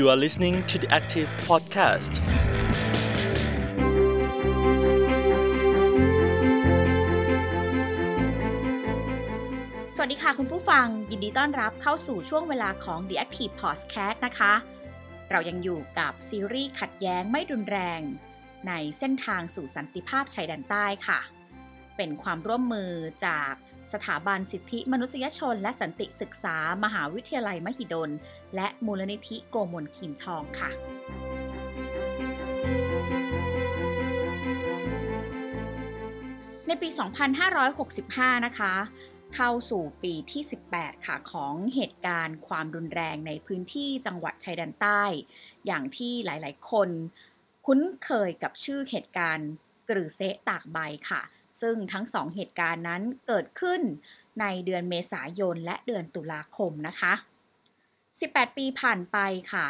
You are listening to the Active Podcast. สวัสดีค่ะคุณผู้ฟัง ยินดีต้อนรับเข้าสู่ช่วงเวลาของ The Active Podcast นะคะ เรายังอยู่กับซีรีส์ขัดแย้งไม่รุนแรง ในเส้นทางสู่สันติภาพชายแดนใต้ค่ะ เป็นความร่วมมือจาก สถาบันสิทธิมนุษยชนและสันติศึกษามหาวิทยาลัยมหิดล และมูลนิธิโกมลคิมทองค่ะในปี 2565 นะคะ เข้าสู่ปีที่ 18 ค่ะของเหตุการณ์ความรุนแรงในพื้นที่จังหวัดชายแดนใต้ อย่างที่หลาย ๆ คน คุ้นเคยกับชื่อเหตุการณ์กรือเซะตากใบค่ะ ซึ่งทั้งสองเหตุการณ์นั้นเกิดขึ้นในเดือนเมษายนและเดือนตุลาคมนะคะ 18 ปีผ่านไปค่ะ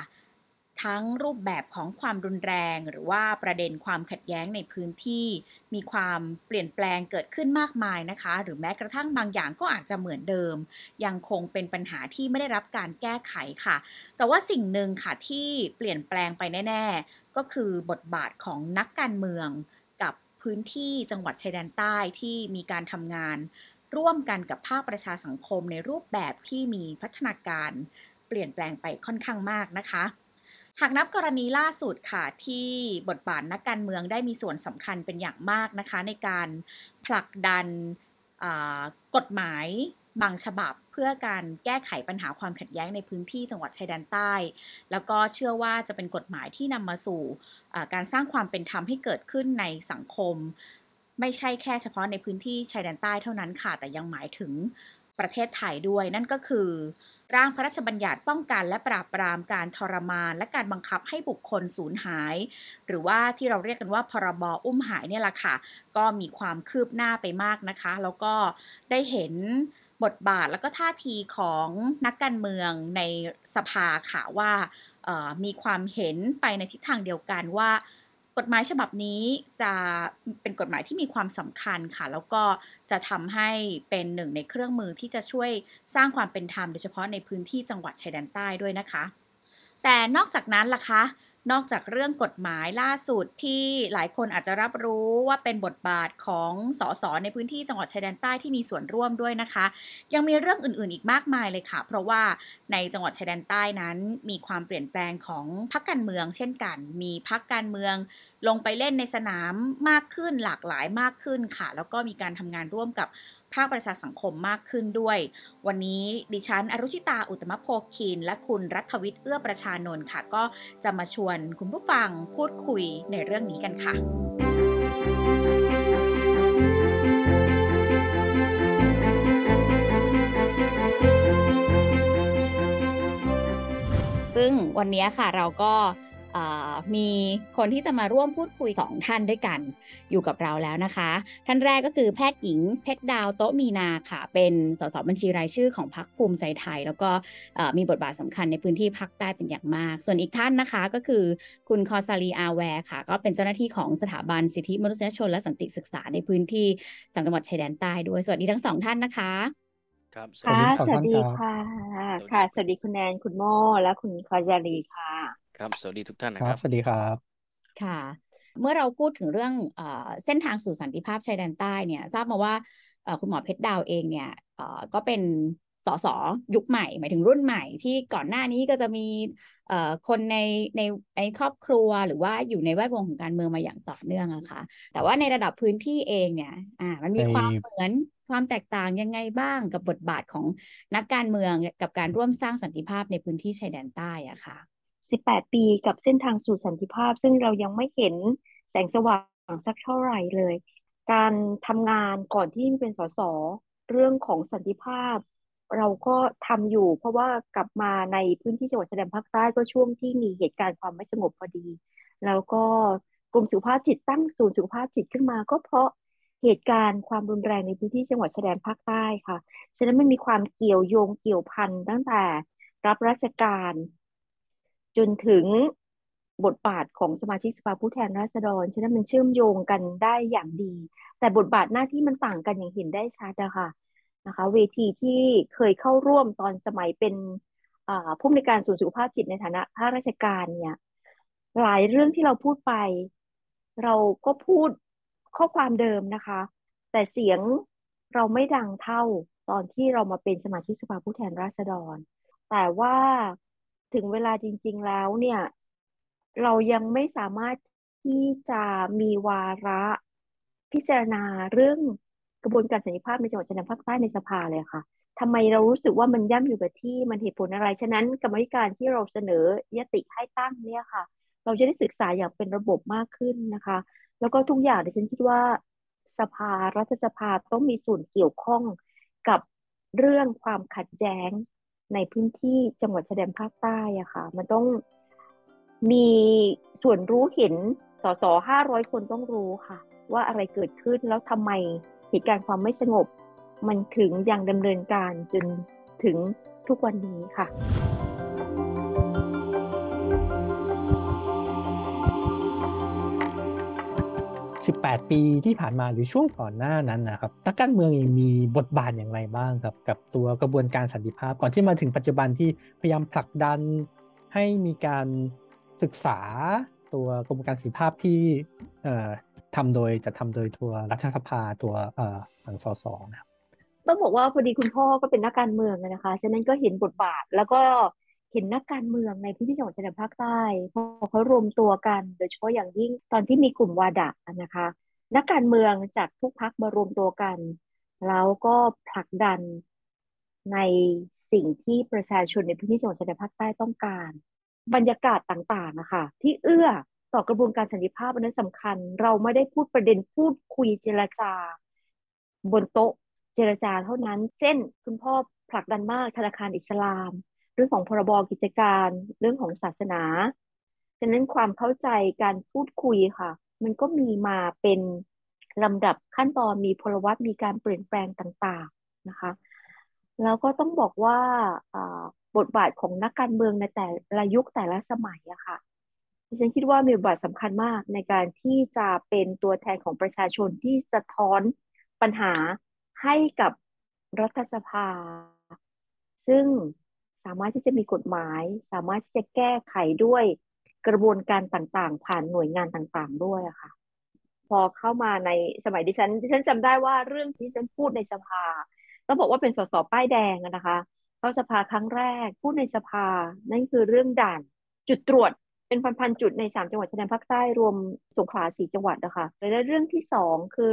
ทั้งรูปแบบของความรุนแรงหรือว่าประเด็นความขัดแย้งในพื้นที่ มีความเปลี่ยนแปลงเกิดขึ้นมากมายนะคะ หรือแม้กระทั่งบางอย่างก็อาจจะเหมือนเดิม ยังคงเป็นปัญหาที่ไม่ได้รับการแก้ไขค่ะ แต่ว่าสิ่งหนึ่งค่ะที่เปลี่ยนแปลงไปแน่ ๆ ก็คือบทบาทของนักการเมือง พื้นที่จังหวัดชายแดนใต้ที่มีการทำงาน ร่วมกันกับภาคประชาสังคมในรูปแบบที่มีพัฒนาการเปลี่ยนแปลงไปค่อนข้างมากนะคะ หากนับกรณีล่าสุดค่ะ ที่บทบาทนักการเมืองได้มีส่วนสำคัญเป็นอย่างมากนะคะ ในการผลักดันกฎหมาย บางฉบับเพื่อการแก้ไขปัญหาความขัดแย้งในพื้นที่จังหวัดชายแดนใต้ แล้วก็เชื่อว่าจะเป็นกฎหมายที่นำมาสู่การสร้างความเป็นธรรมให้เกิดขึ้นในสังคม ไม่ใช่แค่เฉพาะในพื้นที่ชายแดนใต้เท่านั้นค่ะ แต่ยังหมายถึงประเทศไทยด้วย นั่นก็คือร่างพระราชบัญญัติป้องกันและปราบปรามการทรมาน และการบังคับให้บุคคลสูญหาย หรือว่าที่เราเรียกกันว่าพรบอุ้มหายเนี่ยแหละค่ะ ก็มีความคืบหน้าไปมากนะคะ แล้วก็ได้เห็น บทบาทแล้วก็ท่าทีของนักการเมืองในสภาค่ะว่ามีความเห็นไปในทิศทางเดียวกันว่ากฎหมายฉบับนี้จะเป็นกฎหมายที่มีความสำคัญค่ะ แล้วก็จะทำให้เป็นหนึ่งในเครื่องมือที่จะช่วยสร้างความเป็นธรรมโดยเฉพาะในพื้นที่จังหวัดชายแดนใต้ด้วยนะคะ แต่นอกจากนั้นล่ะคะ นอกจากเรื่องกฎหมายล่าสุดที่หลายคนอาจจะรับรู้ว่าเป็นบทบาทของสสในพื้นที่จังหวัดชายแดนใต้ที่มีส่วนร่วมด้วยนะคะ ยังมีเรื่องอื่นๆอีกมากมายเลยค่ะ เพราะว่าในจังหวัดชายแดนใต้นั้นมีความเปลี่ยนแปลงของพรรคการเมือง เช่นกัน มีพรรคการเมืองลงไปเล่นในสนามมากขึ้นหลากหลายมากขึ้นค่ะ แล้วก็มีการทำงานร่วมกับ ภาคประชาสังคมมากขึ้นด้วย วันนี้ดิฉัน อรุชิตาอุตมะโพคิน และคุณรัฐวิทย์เอื้อประชานนท์ค่ะ ก็จะมาชวนคุณผู้ฟังพูดคุยในเรื่องนี้กันค่ะซึ่งวันนี้ค่ะเราก็ มีคนที่จะมาร่วมพูดคุยสองท่านด้วยกันอยู่กับเราแล้วนะคะ ท่านแรกก็คือแพทย์หญิงเพชรดาวโตมีนาค่ะ เป็นสสบัญชีรายชื่อของพรรคภูมิใจไทย แล้วก็มีบทบาทสำคัญในพื้นที่ภาคใต้เป็นอย่างมาก ส่วนอีกท่านนะคะก็คือคุณคอซาลีอาแวร์ค่ะ ก็เป็นเจ้าหน้าที่ของสถาบันสิทธิมนุษยชนและสันติศึกษาในพื้นที่จังหวัดชายแดนใต้ด้วยสวัสดีทั้งสองท่านนะคะครับค่ะสวัสดีค่ะ ค่ะ สวัสดีคุณแนนคุณโมและคุณคอจารีค่ะ ครับ สวัสดีทุกท่านนะครับ สวัสดีครับ ค่ะ เมื่อเราพูดถึงเรื่องเส้นทางสู่สันติภาพชายแดนใต้เนี่ย ทราบมาว่าคุณหมอเพชรดาวเองเนี่ยก็เป็นสสยุคใหม่ หมายถึงรุ่นใหม่ที่ก่อนหน้านี้ก็จะมีคนในในในครอบครัวหรือว่าอยู่ในแวดวงของการเมืองมาอย่างต่อเนื่องอะคะ่ะ แต่ว่าในระดับพื้นที่เองเนี่ยอ่ามันมีความเหมือนความแตกต่างยังไงบ้างกับบทบาทของนักการเมืองกับการร่วมสร้างสันติภาพในพื้นที่ชายแดนใต้อะค่ะ 18 ปีกับเส้นทางสู่สันติภาพ ซึ่งเรายังไม่เห็นแสงสว่างสักเท่าไหร่เลย การทำงานก่อนที่เป็นสสเรื่องของสันติภาพ เราก็ทำอยู่ เพราะว่ากลับมาในพื้นที่จังหวัดชายแดนภาคใต้ก็ช่วงที่มีเหตุการณ์ความไม่สงบพอดี แล้วก็กรมสุขภาพจิตตั้งศูนย์สุขภาพจิตขึ้นมาก็เพราะเหตุการณ์ความรุนแรงในพื้นที่จังหวัดชายแดนภาคใต้ค่ะ ฉะนั้นมันมีความเกี่ยวโยงเกี่ยวพันตั้งแต่รับราชการ จนถึงบทบาทของสมาชิกสภาผู้แทนราษฎร ฉะนั้นมันเชื่อมโยงกันได้อย่างดี แต่บทบาทหน้าที่มันต่างกันอย่างเห็นได้ชัดนะคะนะคะ เวทีที่เคยเข้าร่วมตอนสมัยเป็นผู้มีการศูนย์สุขภาพจิตในฐานะข้าราชการเนี่ย หลายเรื่องที่เราพูดไป เราก็พูดข้อความเดิมนะคะ แต่เสียงเราไม่ดังเท่าตอนที่เรามาเป็นสมาชิกสภาผู้แทนราษฎร แต่ว่า ถึงเวลาจริง ๆ แล้วเนี่ย เรายังไม่สามารถที่จะมีวาระพิจารณาเรื่องกระบวนการสันติภาพในจังหวัดชายแดนภาคใต้ในสภาเลยค่ะทำไมเรารู้สึกว่ามันย่ำอยู่กับที่มันเหตุผลอะไร ฉะนั้นกรรมธิการที่เราเสนอยติให้ตั้งเนี่ยค่ะ เราจะได้ศึกษาอย่างเป็นระบบมากขึ้นนะคะ แล้วก็ทุกอย่างดิฉันคิดว่าสภารัฐสภาต้องมีส่วนเกี่ยวข้องกับเรื่องความขัดแย้ง ในพื้นที่จังหวัดชายแดนภาคใต้อะค่ะ มันต้องมีส่วนรู้เห็นสสห้าร้อยคนต้องรู้ค่ะ ว่าอะไรเกิดขึ้นแล้วทำไมเหตุการณ์ความไม่สงบ มันถึงยังดำเนินการจนถึงทุกวันนี้ค่ะ 18 ปีที่ผ่านมาหรือช่วงก่อนหน้านั้นนะครับนักการเมืองมีบทบาทอย่างไรบ้างครับ กับตัวกระบวนการสันติภาพ ก่อนที่มาถึงปัจจุบันที่พยายามผลักดันให้มีการศึกษาตัวกระบวนการสันติภาพที่ทำโดยจะทำโดยตัวรัฐสภาตัวทางสสนะครับต้องบอกว่าพอดีคุณพ่อก็เป็นนักการเมืองนะคะ ฉะนั้นก็เห็นบทบาทแล้วก็ เห็นนักการเมืองในพื้นที่จังหวัดชายแดนภาคใต้พอเขารวมตัวกัน โดยเฉพาะอย่างยิ่งตอนที่มีกลุ่มวาดะนะคะ นักการเมืองจากทุกพักมารวมตัวกัน แล้วก็ผลักดันในสิ่งที่ประชาชนในพื้นที่จังหวัดชายแดนภาคใต้ต้องการ บรรยากาศต่างๆนะคะที่เอื้อต่อกระบวนการสันติภาพอันนั้นสำคัญ เราไม่ได้พูดประเด็นพูดคุยเจรจา บนโต๊ะเจรจาเท่านั้น เช่น คุณพ่อผลักดันมากธนาคารอิสลาม เรื่องของพรบกิจการเรื่องของศาสนาฉะนั้นความเข้าใจการพูดคุยค่ะ มันก็มีมาเป็นลำดับขั้นตอนมีพลวัตมีการเปลี่ยนแปลงต่างๆนะคะ แล้วก็ต้องบอกว่าบทบาทของนักการเมืองในแต่ละยุคแต่ละสมัยอะค่ะดิฉันคิดว่ามีบทบาทสำคัญมากในการที่จะเป็นตัวแทนของประชาชนที่สะท้อนปัญหาให้กับรัฐสภา ซึ่ง สามารถที่จะมีกฎหมาย สามารถที่จะแก้ไขด้วยกระบวนการต่างๆ ผ่านหน่วยงานต่างๆ ด้วยอะค่ะ พอเข้ามาในสมัยดิฉันดิฉันจำได้ว่าเรื่องที่ฉันพูดในสภาต้องบอกว่าเป็นสสป้ายแดงนะคะเข้าสภาครั้งแรกพูดในสภา นั่นคือเรื่องด่าน จุดตรวจเป็นพันๆจุดในสามจังหวัดชายแดนภาคใต้รวมสงขลาสี่จังหวัดนะคะและเรื่องที่สองคือ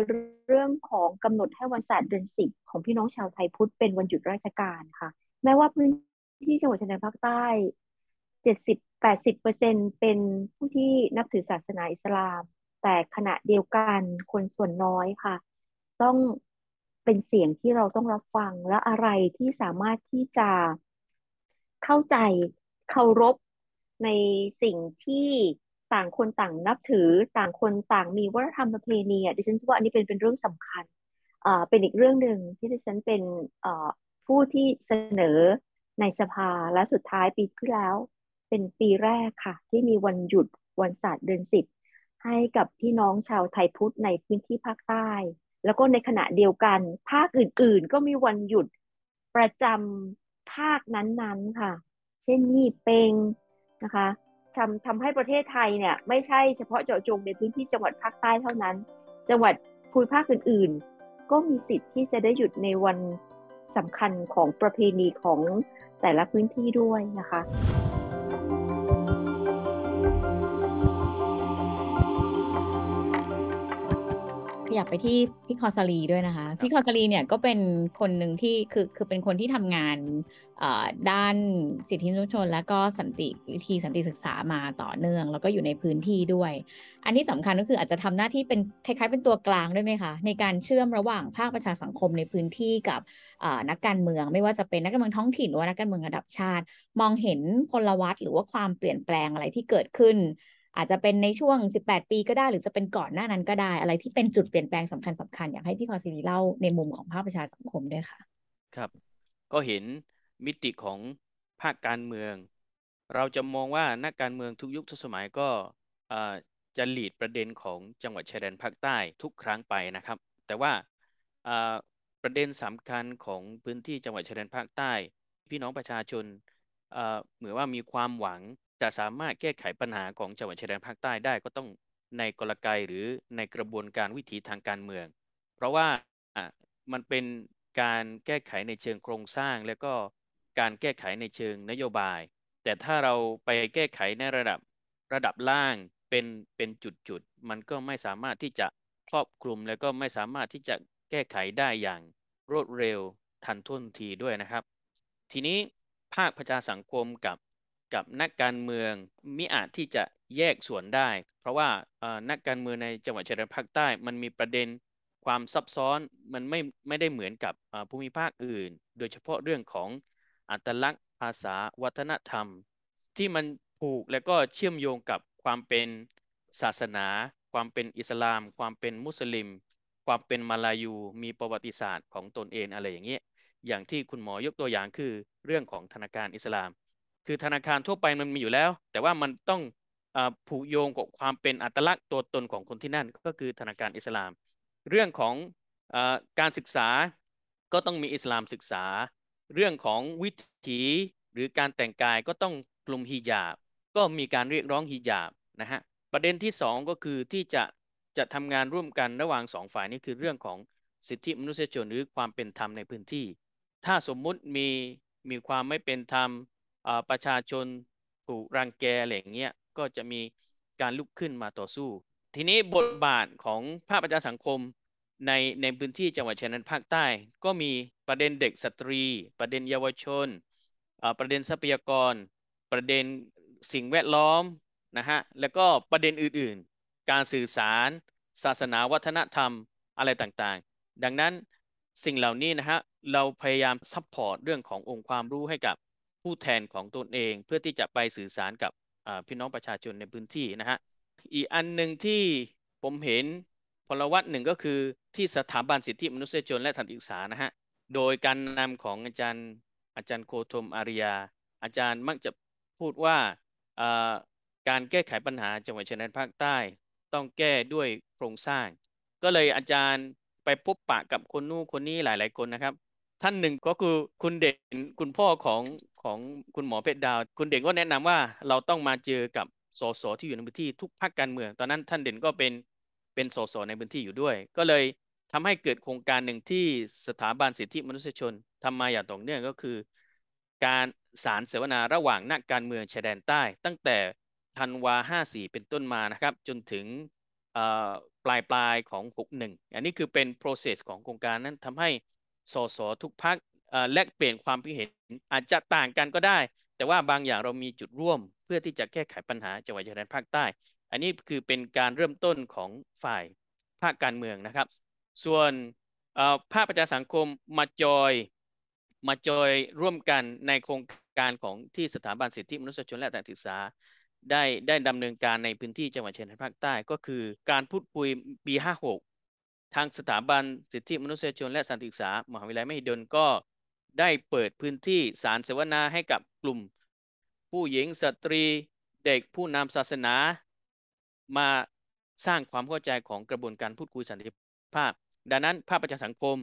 เรื่องของกำหนดให้วันศาสตร์เดือนสิบของพี่น้องชาวไทยพุทธเป็นวันหยุดราชการค่ะ แม้ว่าพื้น ที่จังหวัดชายแดนภาคใต้เจ็ดสิบแปดสิบเปอร์เซ็นเป็นผู้ที่นับถือศาสนาอิสลาม แต่ขณะเดียวกันคนส่วนน้อยค่ะ ต้องเป็นเสียงที่เราต้องรับฟังและอะไรที่สามารถที่จะเข้าใจเคารพในสิ่งที่ต่างคนต่างนับถือต่างคนต่างมีวัฒนธรรมประเพณีอะดิฉันว่าอันนี้เป็นเป็นเรื่องสำคัญอ่าเป็นอีกเรื่องหนึ่งที่ดิฉันเป็นอ่าผู้ที่เสนอ ในสภาและสุดท้ายปีที่แล้ว เป็นปีแรกค่ะ ที่มีวันหยุดวันศาสตร์เดือนสิบให้กับพี่น้องชาวไทยพุทธในพื้นที่ภาคใต้ แล้วก็ในขณะเดียวกัน ภาคอื่นๆ ก็มีวันหยุดประจำภาคนั้นๆค่ะ เช่นยี่เปงนะคะทำทำให้ประเทศไทยเนี่ยไม่ใช่เฉพาะเจาะจงในพื้นที่จังหวัดภาคใต้เท่านั้น จังหวัดภูมิภาคอื่นๆ ก็มีสิทธิ์ที่จะได้หยุดในวันสำคัญของประเพณีของ แต่ละพื้นที่ด้วยนะคะ อยากไปที่พี่คอสลีด้วยนะคะ พี่คอสลีเนี่ยก็เป็นคนหนึ่งที่คือคือเป็นคนที่ทำงานด้านสิทธิมนุษยชน และก็สันติวิธีสันติศึกษามาต่อเนื่อง แล้วก็อยู่ในพื้นที่ด้วย อันที่สำคัญก็คืออาจจะทำหน้าที่เป็นคล้ายๆเป็นตัวกลางด้วยไหมคะ ในการเชื่อมระหว่างภาคประชาสังคมในพื้นที่กับนักการเมือง ไม่ว่าจะเป็นนักการเมืองท้องถิ่นหรือว่านักการเมืองระดับชาติ มองเห็นพลวัตหรือว่าความเปลี่ยนแปลงอะไรที่เกิดขึ้น อาจจะเป็นในช่วง 18 ปีก็ได้ หรือจะเป็นก่อนหน้านั้นก็ได้ อะไรที่เป็นจุดเปลี่ยนแปลงสำคัญสำคัญอยากให้พี่คอซีรีเล่าในมุมของภาคประชาสังคมด้วยค่ะ ครับ ก็เห็นมิติของภาคการเมือง เราจะมองว่านักการเมืองทุกยุคทุกสมัยก็จะหลีดประเด็นของจังหวัดชายแดนภาคใต้ทุกครั้งไปนะครับ แต่ว่าประเด็นสำคัญของพื้นที่จังหวัดชายแดนภาคใต้ พี่น้องประชาชนเหมือนว่ามีความหวัง จะสามารถแก้ไขปัญหาของจังหวัดชายแดนภาคใต้ได้ก็ต้องในกลไกหรือในกระบวนการวิถีทางการเมือง เพราะว่าอะมันเป็นการแก้ไขในเชิงโครงสร้าง แล้วก็การแก้ไขในเชิงนโยบาย แต่ถ้าเราไปแก้ไขในระดับระดับล่างเป็นเป็นจุดๆมันก็ไม่สามารถที่จะครอบคลุมแล้วก็ไม่สามารถที่จะแก้ไขได้อย่างรวดเร็วทันท่วงทีด้วยนะครับ ทีนี้ภาคประชาสังคมกับ กับนักการเมืองมิอาจที่จะแยกส่วนได้ เพราะว่านักการเมืองในจังหวัดชายแดนภาคใต้ มันมีประเด็นความซับซ้อนมันไม่ไม่ได้เหมือนกับภูมิภาคอื่น โดยเฉพาะเรื่องของอัตลักษณ์ภาษาวัฒนธรรม ที่มันผูกและก็เชื่อมโยงกับความเป็นศาสนา ความเป็นอิสลาม ความเป็นมุสลิม ความเป็นมาลายู มีประวัติศาสตร์ของตนเองอะไรอย่างเงี้ยอย่างที่คุณหมอยกตัวอย่างคือเรื่องของธนาคารอิสลาม คือธนาคารทั่วไปมันมีอยู่แล้ว แต่ว่ามันต้องอผูกโยงกับความเป็นอัตลักษณ์ตัวตนของคนที่นั่น ก็คือธนาคารอิสลาม เรื่องของอการศึกษาก็ต้องมีอิสลามศึกษา เรื่องของวิถีหรือการแต่งกายก็ต้องกลุ่มฮิญาบ ก็มีการเรียกร้องฮิญาบนะฮะประเด็นที่สองก็คือที่จะจะทำงานร่วมกันระหว่างสองฝ่ายนี่คือเรื่องของสิทธิมนุษยชนหรือความเป็นธรรมในพื้นที่ ถ้าสมมุติมีมีความไม่เป็นธรรม ประชาชนถูกรังแกอะไรอย่างเงี้ยก็จะมีการลุกขึ้นมาต่อสู้ ทีนี้บทบาทของภาคประชาสังคมในในพื้นที่จังหวัดชายแดนภาคใต้ ก็มีประเด็นเด็กสตรี ประเด็นเยาวชน ประเด็นทรัพยากร ประเด็นสิ่งแวดล้อมนะฮะแล้วก็ประเด็นอื่นๆ การสื่อสาร ศาสนาวัฒนธรรมอะไรต่างๆ ดังนั้นสิ่งเหล่านี้นะฮะเราพยายาม support เรื่องขององค์ความรู้ให้กับ ผู้แทนของตนเอง เพื่อที่จะไปสื่อสารกับพี่น้องประชาชนในพื้นที่นะฮะอีกอันหนึ่งที่ผมเห็นพลวัตหนึ่งก็คือที่สถาบันสิทธิมนุษยชนและสันติศึกษานะฮะโดยการนำของอาจารย์อาจารย์โคธมอาริยา อาจารย์มักจะพูดว่าอ่าการแก้ไขปัญหาจังหวัดชายแดนภาคใต้ ต้องแก้ด้วยโครงสร้าง ก็เลยอาจารย์ไปพบปะกับคนนู้นคนนี้หลาย ๆ คนนะครับ ท่านหนึ่งก็คือคุณเด่นคุณพ่อของ ของคุณหมอเพชรดาว คุณเด่นก็แนะนำว่าเราต้องมาเจอกับสสที่อยู่ในพื้นที่ทุกภาคการเมือง ตอนนั้นท่านเด่นก็เป็นเป็นสสในพื้นที่อยู่ด้วย ก็เลยทำให้เกิดโครงการหนึ่งที่สถาบันสิทธิมนุษยชนทำมาอย่างต่อเนื่องก็คือ การสารเสวนาระหว่างนักการเมืองชายแดนใต้ ตั้งแต่ธันวา54 เป็นต้นมานะครับ จนถึงปลายปลายของ 61 อันนี้คือเป็น process ของโครงการนั้นทำให้สสทุกพัก แลกเปลี่ยนความคิดเห็นอาจจะต่างกันก็ได้ แต่ว่าบางอย่างเรามีจุดร่วม เพื่อที่จะแก้ไขปัญหาจังหวัดชายแดนภาคใต้ อันนี้คือเป็นการเริ่มต้นของฝ่ายภาคการเมืองนะครับ ส่วนภาคประชาสังคมมาจอยมาจอยร่วมกันในโครงการของที่สถาบันสิทธิมนุษยชนและการศึกษา ได้ได้ดำเนินการในพื้นที่จังหวัดชายแดนภาคใต้ ก็คือการพูดคุยปี56ทางสถาบันสิทธิมนุษยชนและสันติศึกษามหาวิทยาลัยมหิดลก็ ได้เปิดพื้นที่สารเสวนาให้กับกลุ่ม ผู้หญิงสตรีเด็กผู้นำศาสนา มาสร้างความเข้าใจของกระบวนการพูดคุยสันติภาพ ดังนั้นภาคประชาสังคม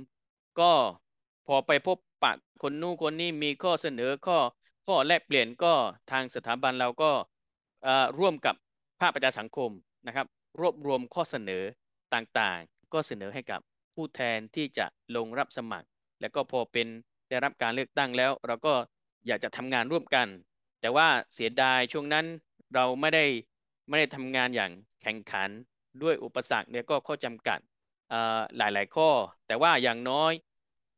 ก็พอไปพบปะคนนู้นคนนี้มีข้อเสนอข้อข้อแลกเปลี่ยนก็ทางสถาบันเราก็ร่วมกับภาคประชาสังคมนะครับ รวบรวมข้อเสนอต่างๆ ก็เสนอให้กับผู้แทนที่จะลงรับสมัคร แล้วก็พอเป็น ได้รับการเลือกตั้งแล้ว เราก็อยากจะทำงานร่วมกัน แต่ว่าเสียดายช่วงนั้นเราไม่ได้ไม่ได้ทำงานอย่างแข่งขันด้วยอุปสรรคเนี่ยก็ข้อจำกัดหลายๆข้อ แต่ว่าอย่างน้อย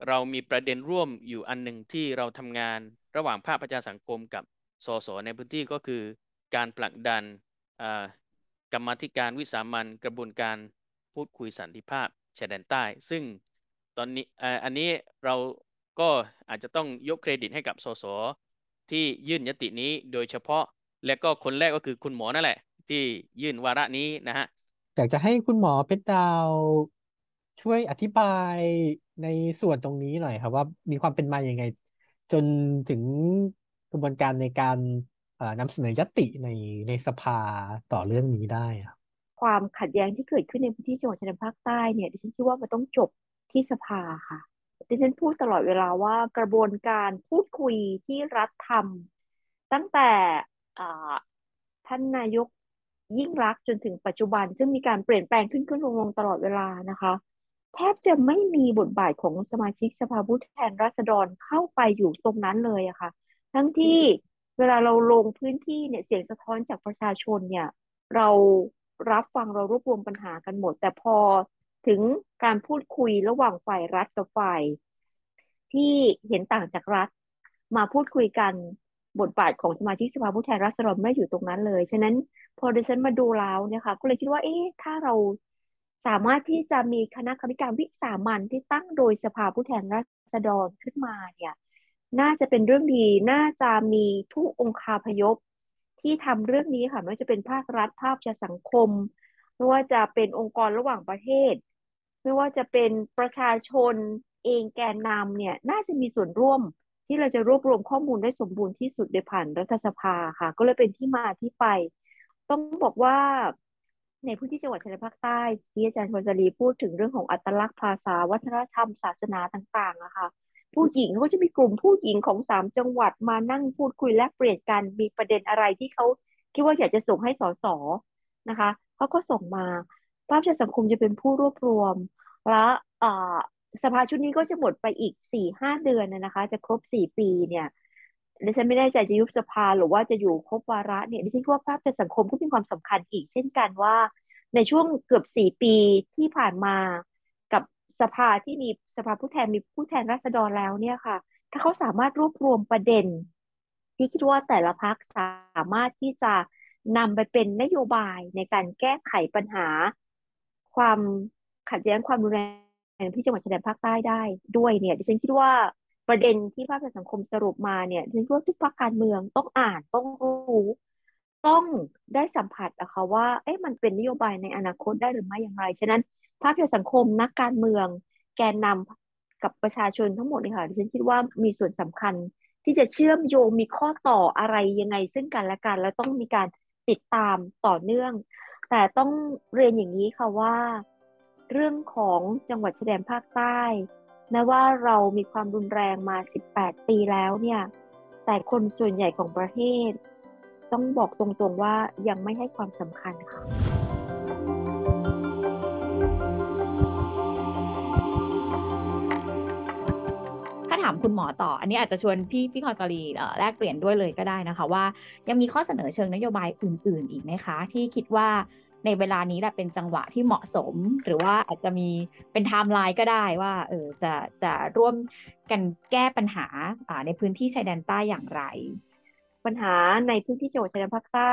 เรามีประเด็นร่วมอยู่อันหนึ่งที่เราทำงานระหว่างภาคประชาสังคมกับสสในพื้นที่ก็คือการผลักดันกรรมธิการวิสามันกระบวนการพูดคุยสันติภาพชายแดนใต้ ซึ่งตอนนี้อันนี้เรา ก็อาจจะต้องยกเครดิตให้กับสสที่ยื่นยตินี้โดยเฉพาะและก็คนแรกก็คือคุณหมอนั่นแหละ ที่ยื่นวาระนี้นะฮะอยากจะให้คุณหมอเพชรดาวช่วยอธิบายในส่วนตรงนี้หน่อยครับว่ามีความเป็นมาอย่างไง จนถึงกระบวนการในการนำเสนอยติในในสภาต่อเรื่องนี้ได้ครับความขัดแย้งที่เกิดขึ้นในพื้นที่จังหวัดชายแดนภาคใต้เนี่ยดิฉันคิดว่ามันต้องจบที่สภาค่ะ ดิฉันพูดตลอดเวลาว่ากระบวนการพูดคุยที่รัฐทำตั้งแต่ท่านนายกยิ่งรักจนถึงปัจจุบัน ซึ่งมีการเปลี่ยนแปลงขึ้นขึ้นลงลงตลอดเวลานะคะ แทบจะไม่มีบทบาทของสมาชิกสภาผู้แทนราษฎรเข้าไปอยู่ตรงนั้นเลยอะคะ่ะ ทั้งที่เวลาเราลงพื้นที่เนี่ยเสียงสะท้อนจากประชาชนเนี่ย เรารับฟังเรารวบรวมปัญหากันหมด แต่พอ ถึงการพูดคุยระหว่างฝ่ายรัฐกับฝ่าย ที่เห็นต่างจากรัฐ มาพูดคุยกันบทบาทของสมาชิกสภาผู้แทนราษฎรไม่อยู่ตรงนั้นเลย ฉะนั้นพอดิฉันมาดูแล้วเนี่ยค่ะก็เลยคิดว่าเอ๊ะถ้าเราสามารถที่จะมีคณะกรรมการวิสามันที่ตั้งโดยสภาผู้แทนราษฎรขึ้นมาเนี่ย น่าจะเป็นเรื่องดีน่าจะมีทุกองคาพยพที่ทำเรื่องนี้ค่ะไม่ว่าจะเป็นภาครัฐภาคประชาสังคมไม่ว่าจะเป็นองค์กรระหว่างประเทศ ไม่ว่าจะเป็นประชาชนเองแกนนำเนี่ยน่าจะมีส่วนร่วมที่เราจะรวบรวมข้อมูลได้สมบูรณ์ที่สุดโดยผ่านรัฐสภาค่ะ ก็เลยเป็นที่มาที่ไป ต้องบอกว่าในพื้นที่จังหวัดชายแดนภาคใต้ที่อาจารย์พจรีพูดถึงเรื่องของอัตลักษณ์ภาษา วัฒนธรรม ศาสนาต่างๆอะค่ะผู้หญิงเขาจะมีกลุ่มผู้หญิงของสามจังหวัดมานั่งพูดคุยแลกเปลี่ยนกันมีประเด็นอะไรที่เขาคิดว่าอยากจะส่งให้สสนะคะเขาก็ส่งมา ภาพชาสังคมจะเป็นผู้รวบรวม และสภาชุดนี้ก็จะหมดไปอีกสี่ห้าเดือนนะคะ จะครบสี่ปีเนี่ยดิฉันไม่แน่ใจจะยุบสภาหรือว่าจะอยู่ครบวาระเนี่ยดิฉันว่าภาพแต่สังคมก็มีความสำคัญอีก เช่นกันว่า ในช่วงเกือบสี่ปีที่ผ่านมากับสภาที่มีสภาผู้แทนมีผู้แทนราษฎรแล้วเนี่ยค่ะ ถ้าเขาสามารถรวบรวมประเด็น ที่คิดว่าแต่ละพักสามารถที่จะนำไปเป็นนโยบายในการแก้ไขปัญหา ความขัดแย้งความรุนแรงที่จังหวัดชายแดนภาคใต้ได้ด้วยเนี่ยดิฉันคิดว่าประเด็นที่ภาคสังคมสรุปมาเนี่ยดิฉันคิดว่าทุกภาคการเมืองต้องอ่านต้องรู้ต้องได้สัมผัสอะค่ะว่า เอ๊ะมันเป็นนโยบายในอนาคตได้หรือไม่อย่างไร ฉะนั้น ภาคสังคมนักการเมือง แกนนำกับประชาชนทั้งหมดเลยค่ะดิฉันคิดว่ามีส่วนสำคัญที่จะเชื่อมโยงมีข้อต่ออะไรยังไงซึ่งกันและกัน แล้วต้องมีการติดตามต่อเนื่อง แต่ต้องเรียนอย่างนี้ค่ะว่า เรื่องของจังหวัดชายแดนภาคใต้แม้ว่าเรามีความรุนแรงมา 18 ปีแล้วเนี่ย แต่คนส่วนใหญ่ของประเทศ ต้องบอกตรงๆว่ายังไม่ให้ความสำคัญค่ะ ถามคุณหมอต่อ อันนี้อาจจะชวนพี่พี่คอนซารีแลกเปลี่ยนด้วยเลยก็ได้นะคะ ว่ายังมีข้อเสนอเชิงนโยบายอื่น ๆ อีกไหมคะ ที่คิดว่าในเวลานี้แหละเป็นจังหวะที่เหมาะสม หรือว่าอาจจะมีเป็นไทม์ไลน์ก็ได้ว่าเออจะจะร่วมกันแก้ปัญหาในพื้นที่ชายแดนใต้อย่างไร ปัญหาในพื้นที่จังหวัดชายแดนภาคใต้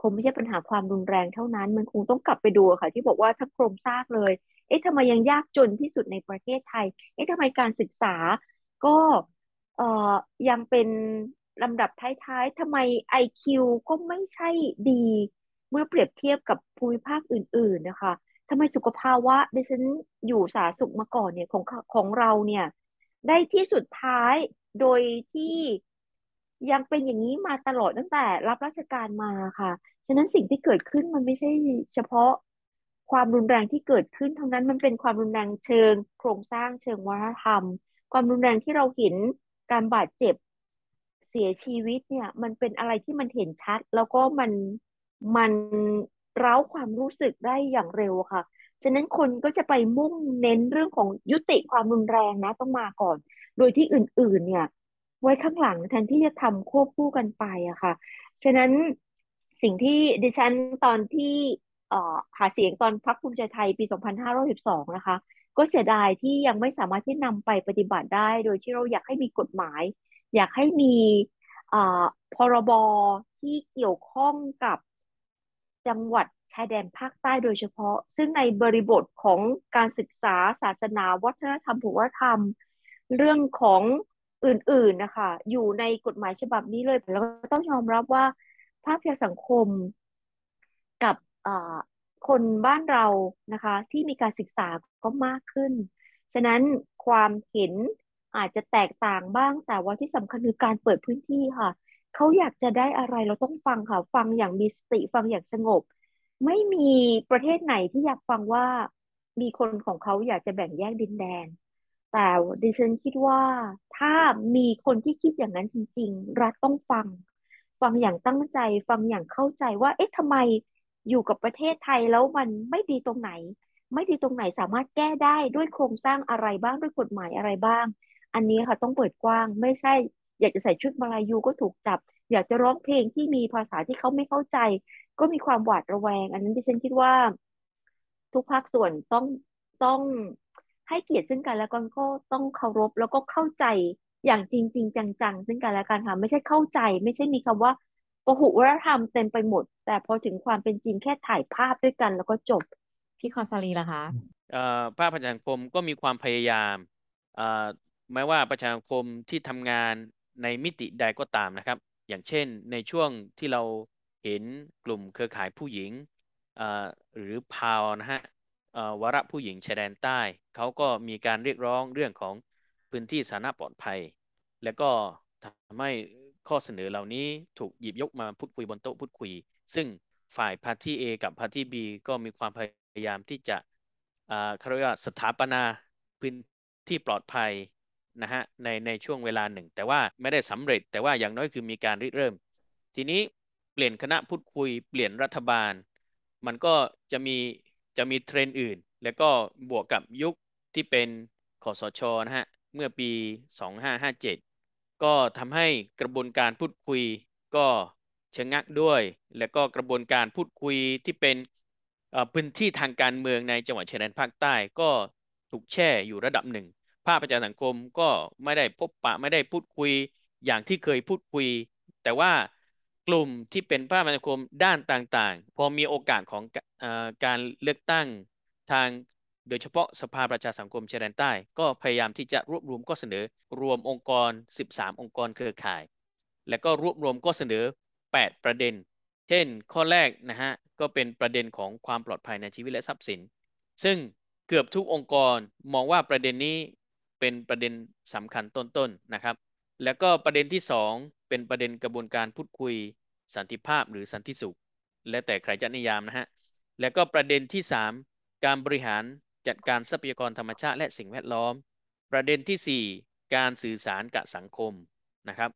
คงไม่ใช่ปัญหาความรุนแรงเท่านั้น มันคงต้องกลับไปดูค่ะ ที่บอกว่าทั้งโครงสร้างเลย เอ๊ะทำไมยังยากจนที่สุดในประเทศไทย เอ๊ะทำไมการศึกษาก็เอ่อยังเป็นลำดับท้ายๆทำไม IQ ก็ไม่ใช่ดี เมื่อเปรียบเทียบกับภูมิภาคอื่น ๆ นะคะทำไมสุขภาวะดิฉันอยู่สาสุขมาก่อนเนี่ยของของเราเนี่ย ได้ที่สุดท้ายโดยที่ ยังเป็นอย่างนี้มาตลอดตั้งแต่รับราชการมาค่ะ ฉะนั้นสิ่งที่เกิดขึ้นมันไม่ใช่เฉพาะความรุนแรงที่เกิดขึ้นทั้งนั้นมันเป็นความรุนแรงเชิง โครงสร้างเชิงวัฒนธรรม ความรุนแรงที่เราเห็นการบาดเจ็บเสียชีวิตเนี่ย มันเป็นอะไรที่มันเห็นชัด แล้วก็มันมันเร้าความรู้สึกได้อย่างเร็วค่ะ ฉะนั้นคนก็จะไปมุ่งเน้นเรื่องของยุติความรุนแรงนะต้องมาก่อน โดยที่อื่นๆ เนี่ย ไว้ข้างหลังแทนที่จะทำควบคู่กันไปอะค่ะ ฉะนั้นสิ่งที่ดิฉันตอนที่หาเสียงตอนพักภูมิใจไทยปี 2512 นะคะ ก็เสียดายที่ยังไม่สามารถที่นำไปปฏิบัติได้ โดยที่เราอยากให้มีกฎหมาย อยากให้มีพรบที่เกี่ยวข้องกับจังหวัดชายแดนภาคใต้โดยเฉพาะ ซึ่งในบริบทของการศึกษาศาสนาวัฒนธรรมผูวธรรม เรื่องของ อื่นๆนะคะอยู่ในกฎหมายฉบับนี้เลยแล้วก็ต้องยอมรับว่า ภาพยาสังคมกับคนบ้านเรานะคะ ที่มีการศึกษาก็มากขึ้น ฉะนั้นความเห็นอาจจะแตกต่างบ้างแต่ว่าที่สำคัญคือการเปิดพื้นที่ค่ะเขาอยากจะได้อะไรเราต้องฟังค่ะ ฟังอย่างมีสติฟังอย่างสงบ ไม่มีประเทศไหนที่อยากฟังว่ามีคนของเขาอยากจะแบ่งแยกดินแดน แต่ดิฉันคิดว่าถ้ามีคนที่คิดอย่างนั้นจริง ๆ รัฐต้องฟัง ฟังอย่างตั้งใจ ฟังอย่างเข้าใจว่า เอ๊ะทำไมอยู่กับประเทศไทยแล้วมันไม่ดีตรงไหน ไม่ดีตรงไหนสามารถแก้ได้ด้วยโครงสร้างอะไรบ้างด้วยกฎหมายอะไรบ้าง อันนี้ค่ะต้องเปิดกว้างไม่ใช่ อยากจะใส่ชุดมาลายูก็ถูกจับ อยากจะร้องเพลงที่มีภาษาที่เขาไม่เข้าใจ ก็มีความหวาดระแวง อันนั้นดิฉันคิดว่า ทุกภาคส่วนต้องต้อง ให้เกียรติซึ่งกันและกันก็ต้องเคารพแล้วก็เข้าใจอย่างจริงจริงจังๆ ซึ่งกันและกันค่ะไม่ใช่เข้าใจ ไม่ใช่มีคำว่าปหุวัฒนธรรมเต็มไปหมด แต่พอถึงความเป็นจริงแค่ถ่ายภาพด้วยกัน แล้วก็จบพี่คอนซาลีล่ะคะเอ่อภาคประชาสังคมก็มีความพยายามเอ่อแม้ว่าประชาสังคมที่ทำงานในมิติใดก็ตามนะครับ อย่างเช่นในช่วงที่เราเห็นกลุ่มเครือข่ายผู้หญิงเอ่อหรือ PAOW นะฮะเอ่อ วาระผู้หญิงชายแดนใต้ เขาก็มีการเรียกร้องเรื่องของพื้นที่สาธารณะปลอดภัย แล้วก็ทำให้ข้อเสนอเหล่านี้ถูกหยิบยกมาพูดคุยบนโต๊ะพูดคุย ซึ่งฝ่ายพาร์ตี้ A กับพาร์ตี้ B ก็มีความพยายามที่จะอ่าเขาเรียกว่าสถาปนาพื้นที่ปลอดภัยนะฮะในในช่วงเวลาหนึ่ง แต่ว่าไม่ได้สำเร็จ แต่ว่าอย่างน้อยคือมีการริเริ่ม ทีนี้เปลี่ยนคณะพูดคุยเปลี่ยนรัฐบาล มันก็จะมี จะมีเทรนด์อื่น แล้วก็บวกกับยุคที่เป็นคสชนะฮะ เมื่อปี 2557 ก็ทำให้กระบวนการพูดคุยก็ชะงักด้วย แล้วก็กระบวนการพูดคุยที่เป็นพื้นที่ทางการเมืองในจังหวัดชายแดนภาคใต้ก็ถูกแช่อยู่ระดับหนึ่ง ภาคประชาสังคมก็ไม่ได้พบปะไม่ได้พูดคุยอย่างที่เคยพูดคุย แต่ว่า กลุ่มที่เป็นภาคประชาคมด้านต่างๆ พอมีโอกาสของกเอ่อการเลือกตั้งทางโดยเฉพาะสภาประชาสังคมชายแดนใต้ ก็พยายามที่จะรวบรวมข้อเสนอ รวมองค์กร 13 องค์กรเครือข่าย แล้วก็รวบรวมข้อเสนอ 8 ประเด็น เช่น ข้อแรกนะฮะก็เป็นประเด็นของความปลอดภัยในชีวิตและทรัพย์สิน ซึ่งเกือบทุกองค์กรมองว่าประเด็นนี้เป็นประเด็นสำคัญต้นๆนะครับ แล้วก็ประเด็นที่สองเป็นประเด็นกระบวนการพูดคุยสันติภาพหรือสันติสุข และแต่ใครจะนิยามนะฮะ แล้วก็ประเด็นที่สามการบริหารจัดการทรัพยากรธรรมชาติและสิ่งแวดล้อม ประเด็นที่สี่การสื่อสารกับสังคมนะครับ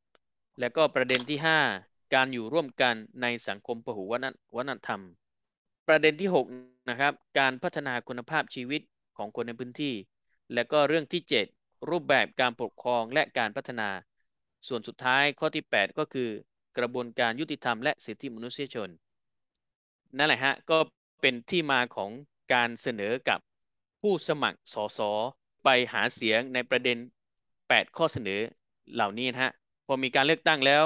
แล้วก็ประเด็นที่5การอยู่ร่วมกันในสังคมพหุวัฒนธรรม ประเด็นที่6นะครับ การพัฒนาคุณภาพชีวิตของคนในพื้นที่ และก็เรื่องที่7 รูปแบบการปกครองและการพัฒนา ส่วนสุดท้ายข้อที่ 8 ก็คือ กระบวนการยุติธรรมและสิทธิมนุษยชน นั่นแหละฮะ ก็เป็นที่มาของการเสนอกับผู้สมัครสสไปหาเสียงในประเด็น 8 ข้อเสนอเหล่านี้นะฮะ พอมีการเลือกตั้งแล้ว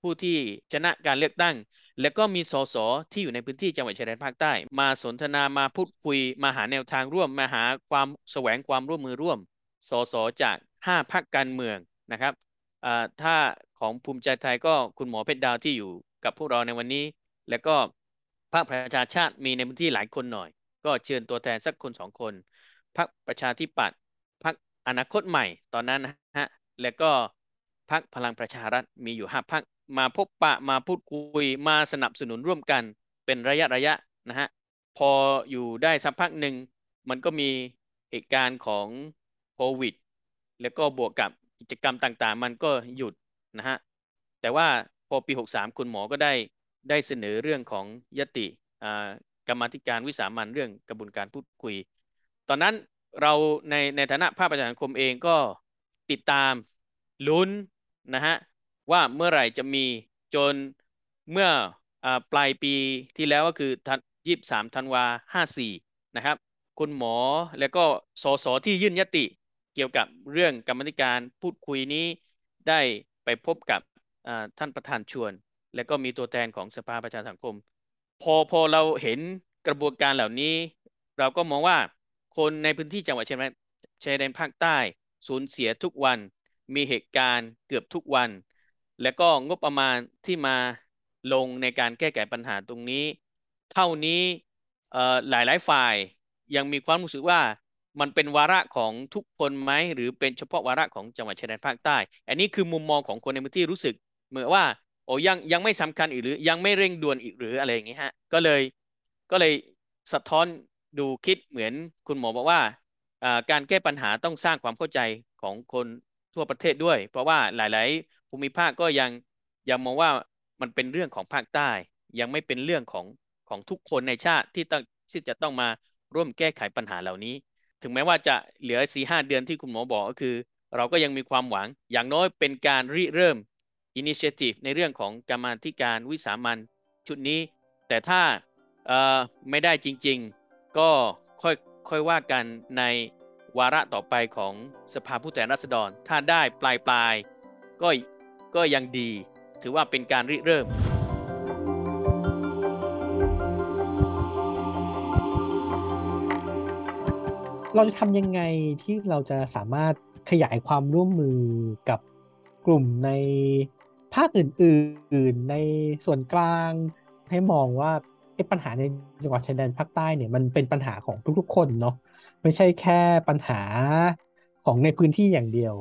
ผู้ที่ชนะการเลือกตั้ง แล้วก็มีสสที่อยู่ในพื้นที่จังหวัดชายแดนภาคใต้ มาสนทนามาพูดคุย มาหาแนวทางร่วม มาหาความแสวงความร่วมมือร่วม สสจาก 5พรรคการเมืองนะครับถ้าของภูมิใจไทยก็คุณหมอเพชรดาวที่อยู่กับพวกเราในวันนี้ แล้วก็พรรคประชาชาติมีในพื้นที่หลายคนหน่อย ก็เชิญตัวแทนสักคนสองคนพรรคประชาธิปัตย์พรรคอนาคตใหม่ตอนนั้นนะฮะแล้วก็พรรคพลังประชารัฐมีอยู่ห้าพรรคมาพบปะมาพูดคุยมาสนับสนุนร่วมกันเป็นระยะระยะนะฮะพออยู่ได้สักพักหนึ่งมันก็มีเหตุการณ์ของ วิด แล้วก็บวกกับกิจกรรมต่างๆ มันก็หยุดนะฮะ แต่ว่าพอปี 63 คุณหมอก็ได้ได้เสนอเรื่องของยติอ่ากรรมธิการวิสามัญเรื่องกระบวนการพูดคุย ตอนนั้นเราในในฐานะภาคประชาสังคมเองก็ติดตามลุ้นนะฮะว่าเมื่อไหร่จะมีจนเมื่ออปลายปีที่แล้วก็คือยี่สามธันวาห้าสี่นะครับ คุณหมอแล้วก็สสที่ยื่นยติ เกี่ยวกับเรื่องกรรมธิการพูดคุยนี้ได้ไปพบกับท่านประธานชวน แล้วก็มีตัวแทนของสภาประชาสังคม พอพอเราเห็นกระบวนการเหล่านี้ เราก็มองว่าคนในพื้นที่จังหวัดชายแดนชายแดนภาคใต้สูญเสียทุกวัน มีเหตุการณ์เกือบทุกวัน และก็งบประมาณที่มาลงในการแก้ไขปัญหาตรงนี้ เท่านี้เอ่อหลายฝ่ายยังมีความรู้สึกว่า มันเป็นวาระของทุกคนไหมหรือเป็นเฉพาะวาระของจังหวัดชายแดนภาคใต้ อันนี้คือมุมมองของคนในพื้นที่รู้สึก เหมือนว่าโอ้ยังยังไม่สำคัญอีกหรือยังไม่เร่งด่วนอีกหรืออะไรอย่างงี้ฮะก็เลยก็เลยสะท้อนดูคิดเหมือนคุณหมอบอกว่าการแก้ปัญหาต้องสร้างความเข้าใจของคนทั่วประเทศด้วย เพราะว่าหลาย ๆ ภูมิภาคก็ยังยังมองว่ามันเป็นเรื่องของภาคใต้ ยังไม่เป็นเรื่องของของทุกคนในชาติที่ต้องที่จะต้องมาร่วมแก้ไขปัญหาเหล่านี้ ถึงแม้ว่าจะเหลือสี่ห้าเดือนที่คุณหมอบอกก็คือ เราก็ยังมีความหวัง อย่างน้อยเป็นการริเริ่มอินิเชทีฟในเรื่องของกรรมาธิการวิสามันชุดนี้ แต่ถ้าไม่ได้จริง ๆ ก็ค่อยค่อยว่ากันในวาระต่อไปของสภาผู้แทนราษฎร ถ้าได้ปลายปลายก็ก็ยังดี ถือว่าเป็นการริเริ่ม เราจะทำยังไงที่เราจะสามารถขยายความร่วมมือกับกลุ่มในภาคอื่น ๆ ในส่วนกลางให้มองว่าปัญหาในจังหวัดชายแดนภาคใต้เนี่ยมันเป็นปัญหาของทุกๆ คนเนาะไม่ใช่แค่ปัญหาของในพื้นที่อย่างเดียว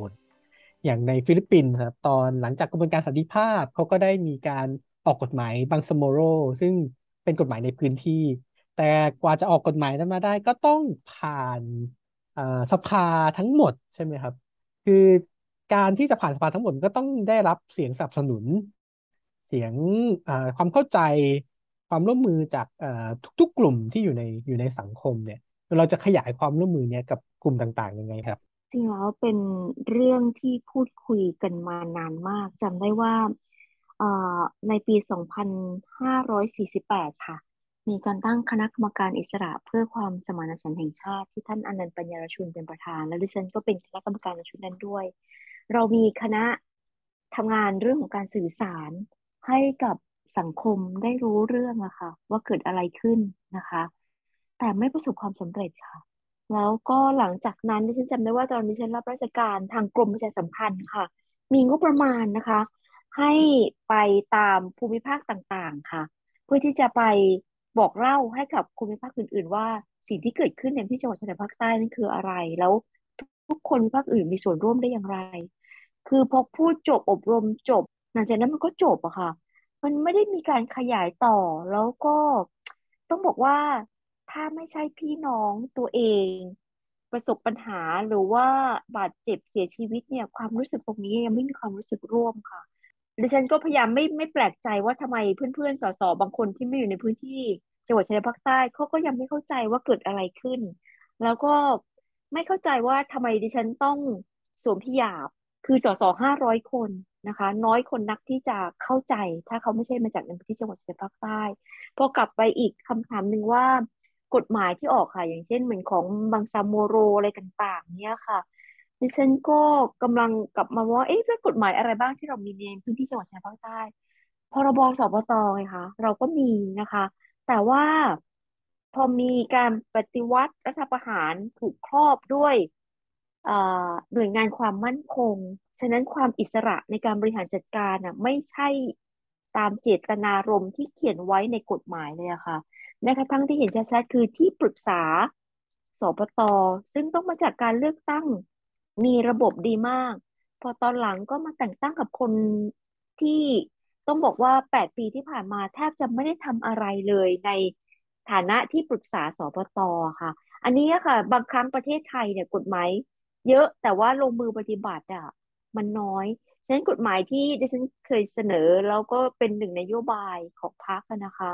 อย่างในฟิลิปปินส์ครับตอนหลังจากกระบวนการสันติภาพเขาก็ได้มีการออกกฎหมายบังซาโมโรซึ่งเป็นกฎหมายในพื้นที่ แต่กว่าจะออกกฎหมายนั้นมาได้ก็ต้องผ่านสภาทั้งหมดใช่ไหมครับ คือการที่จะผ่านสภาทั้งหมดก็ต้องได้รับเสียงสนับสนุน เสียงความเข้าใจความร่วมมือจากทุกๆ กลุ่มที่อยู่ในอยู่ในสังคมเนี่ย เราจะขยายความร่วมมือเนี่ยกับกลุ่มต่างๆยังไงครับ จริงแล้วเป็นเรื่องที่พูดคุยกันมานานมากจำได้ว่าในปี 2548 ค่ะ มีการตั้งคณะกรรมการอิสระเพื่อความสมานฉันท์แห่งชาติที่ท่านอนันต์ปัญญารชุนเป็นประธาน และดิฉันก็เป็นคณะกรรมการในชุดนั้นด้วย เรามีคณะทำงานเรื่องของการสื่อสารให้กับสังคมได้รู้เรื่องอะค่ะว่าเกิดอะไรขึ้นนะคะ แต่ไม่ประสบความสำเร็จค่ะ แล้วก็หลังจากนั้นดิฉันจำได้ว่าตอนนี้ฉันรับราชการทางกรมประชาสัมพันธ์ค่ะ มีงบประมาณนะคะ ให้ไปตามภูมิภาคต่างๆค่ะ เพื่อที่จะไป บอกเล่าให้กับภูมิภาคอื่น ๆ ว่าสิ่งที่เกิดขึ้นในที่จังหวัดชายแดนภาคใต้นั่นคืออะไร แล้วทุกคนภาคอื่นมีส่วนร่วมได้อย่างไร คือพอพูดจบอบรมจบ หลังจากนั้นมันก็จบอะค่ะ มันไม่ได้มีการขยายต่อแล้วก็ต้องบอกว่าถ้าไม่ใช่พี่น้องตัวเอง ประสบปัญหาหรือว่าบาดเจ็บเสียชีวิตเนี่ย ความรู้สึกตรงนี้ยังไม่มีความรู้สึกร่วมค่ะ ดิฉันก็พยายามไม่ไม่แปลกใจว่าทำไมเพื่อนๆสสบางคนที่ไม่อยู่ในพื้นที่จังหวัดชายแดนภาคใต้เขาก็ยังไม่เข้าใจว่าเกิดอะไรขึ้น แล้วก็ไม่เข้าใจว่าทำไมดิฉันต้องสวมพิยาบคือสสห้าร้อยคนนะคะ น้อยคนนักที่จะเข้าใจ ถ้าเขาไม่ใช่มาจากในพื้นที่จังหวัดชายแดนภาคใต้พอกลับไปอีกคำถามหนึ่งว่ากฎหมายที่ออกค่ะ อย่างเช่นเหมือนของบางซาโมโรอะไรต่างๆ เนี่ยค่ะ ดิฉันก็กำลังกลับมาว่า เอ๊ะกฎหมายอะไรบ้างที่เรามีในพื้นที่จังหวัดชายภาคใต้ พรบสปตไงคะเราก็มีนะคะ แต่ว่าพอมีการปฏิวัติรัฐประหารถูกครอบด้วยหน่วยงานความมั่นคง ฉะนั้นความอิสระในการบริหารจัดการอะไม่ใช่ตามเจตนารมณ์ที่เขียนไว้ในกฎหมายเลยอะค่ะแม้กระทั่งที่เห็นชัดๆคือที่ปรึกษาสปตซึ่งต้องมาจากการเลือกตั้ง มีระบบดีมาก พอตอนหลังก็มาแต่งตั้งกับคนที่ต้องบอกว่าแปดปีที่ผ่านมาแทบจะไม่ได้ทำอะไรเลยในฐานะที่ปรึกษาสปตค่ะ อันนี้ค่ะ บางครั้งประเทศไทยเนี่ยกฎหมายเยอะแต่ว่าลงมือปฏิบัติอะมันน้อยฉะนั้นกฎหมายที่ดิฉันเคยเสนอแล้วก็เป็นหนึ่งนโยบายของพรรคนะคะ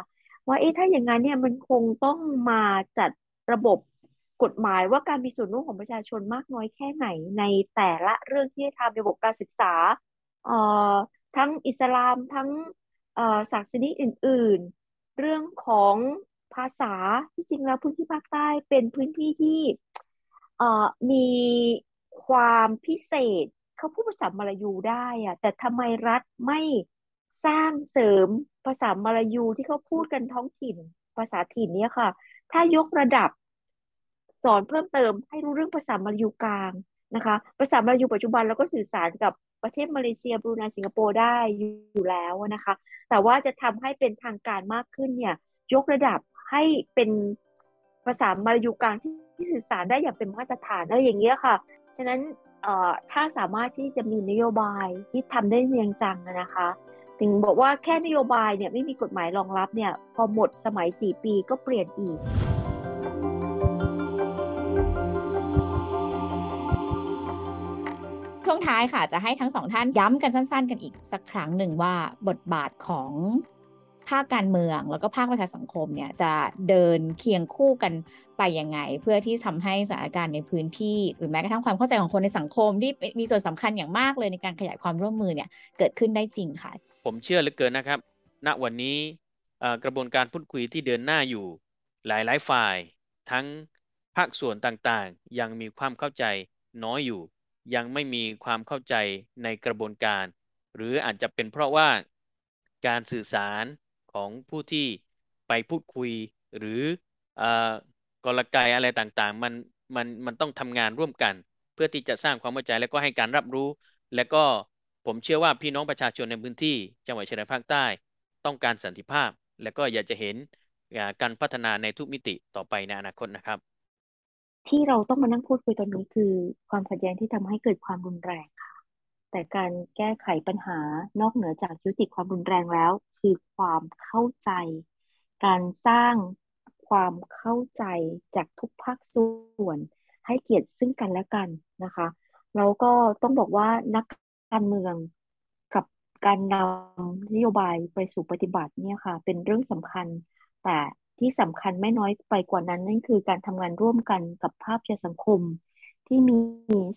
ว่าเอ๊ะถ้าอย่างนั้นเนี่ยมันคงต้องมาจัดระบบ กฎหมายว่าการมีส่วนร่วมของประชาชนมากน้อยแค่ไหนในแต่ละเรื่องที่จะทำระบบการศึกษาเอ่อทั้งอิสลามทั้งเอ่อศาสนาอื่น ๆ เรื่องของภาษาที่จริงแล้วพื้นที่ภาคใต้เป็นพื้นที่ที่เอ่อมีความพิเศษเขาพูดภาษามลายูได้อะแต่ทำไมรัฐไม่สร้างเสริมภาษามลายูที่เขาพูดกันท้องถิ่นภาษาถิ่นเนี่ยค่ะ ถ้ายกระดับ สอนเพิ่มเติมให้รู้เรื่องภาษามาลายูกลางนะคะ ภาษามาลายูปัจจุบันเราก็สื่อสารกับประเทศมาเลเซียบรูไนสิงคโปร์ได้อยู่แล้วนะคะ แต่ว่าจะทำให้เป็นทางการมากขึ้นเนี่ยยกระดับให้เป็นภาษามาลายูกลางที่สื่อสารได้อย่างเป็นมาตรฐานอะไรอย่างเงี้ยค่ะ ฉะนั้นถ้าสามารถที่จะมีนโยบายที่ทำได้เรียงจังนะคะ ถึงบอกว่าแค่นโยบายเนี่ยไม่มีกฎหมายรองรับเนี่ยพอหมดสมัย 4 ปีก็เปลี่ยนอีก ช่วงท้ายค่ะ จะให้ทั้งสองท่านย้ำกันสั้น ๆ กันอีกสักครั้งหนึ่งว่าบทบาทของภาคการเมืองแล้วก็ภาคประชาสังคมเนี่ยจะเดินเคียงคู่กันไปยังไง เพื่อที่ทำให้สถานการณ์ในพื้นที่ หรือแม้กระทั่งความเข้าใจของคนในสังคมที่มีส่วนสำคัญอย่างมากเลยในการขยายความร่วมมือเนี่ยเกิดขึ้นได้จริงค่ะ ผมเชื่อเหลือเกินนะครับ ณวันนี้กระบวนการพูดคุยที่เดินหน้าอยู่หลายๆฝ่าย ทั้งภาคส่วนต่างๆ ยังมีความเข้าใจน้อยอยู่ ยังไม่มีความเข้าใจในกระบวนการ หรืออาจจะเป็นเพราะว่าการสื่อสารของผู้ที่ไปพูดคุย หรือกลไกอะไรต่างๆ มันมันมันต้องทำงานร่วมกัน เพื่อที่จะสร้างความเข้าใจและก็ให้การรับรู้ และก็ผมเชื่อว่าพี่น้องประชาชนในพื้นที่จังหวัดชายแดนภาคใต้ ต้องการสันติภาพ และก็อยากจะเห็นการพัฒนาในทุกมิติต่อไปในอนาคตนะครับ ที่เราต้องมานั่งพูดคุยตอนนี้คือความขัดแย้งที่ทำให้เกิดความรุนแรงค่ะ แต่การแก้ไขปัญหานอกเหนือจากยุติความรุนแรงแล้ว คือความเข้าใจ การสร้างความเข้าใจจากทุกภาคส่วน ให้เกียรติซึ่งกันและกันนะคะแล้วก็ต้องบอกว่านักการเมืองกับการนำนโยบายไปสู่ปฏิบัติเนี่ยค่ะ เป็นเรื่องสำคัญแต่ ที่สำคัญไม่น้อยไปกว่านั้น นั่นคือการทำงานร่วมกันกับภาพสังคม ที่มี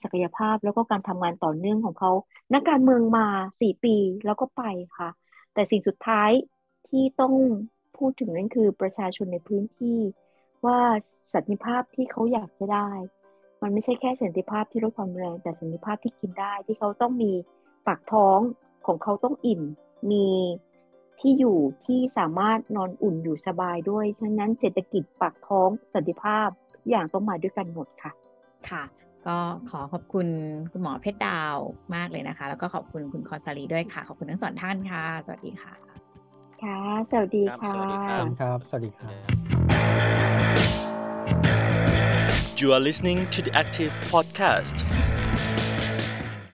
ศักยภาพแล้วก็การทำงานต่อเนื่องของเขานักการเมืองมาสี่ปีแล้วก็ไปค่ะ แต่สิ่งสุดท้ายที่ต้องพูดถึงนั่นคือประชาชนในพื้นที่ว่าสันติภาพที่เขาอยากจะได้ มันไม่ใช่แค่สันติภาพที่ลดความแรง แต่สันติภาพที่กินได้ที่เขาต้องมีปากท้องของเขาต้องอิ่ม มี ที่อยู่ที่สามารถนอนอุ่นอยู่สบายด้วย ฉะนั้นเศรษฐกิจปากท้องสันติภาพทุกอย่างต้องมาด้วยกันหมดค่ะ ค่ะ ก็ขอขอบคุณคุณหมอเพชรดาวมากเลยนะคะ แล้วก็ขอบคุณคุณคอนซาลีด้วยค่ะ ขอบคุณทั้งสองท่านค่ะ สวัสดีค่ะ ค่ะ สวัสดีค่ะ สวัสดีครับครับสวัสดีครับ You are listening to the Active Podcast.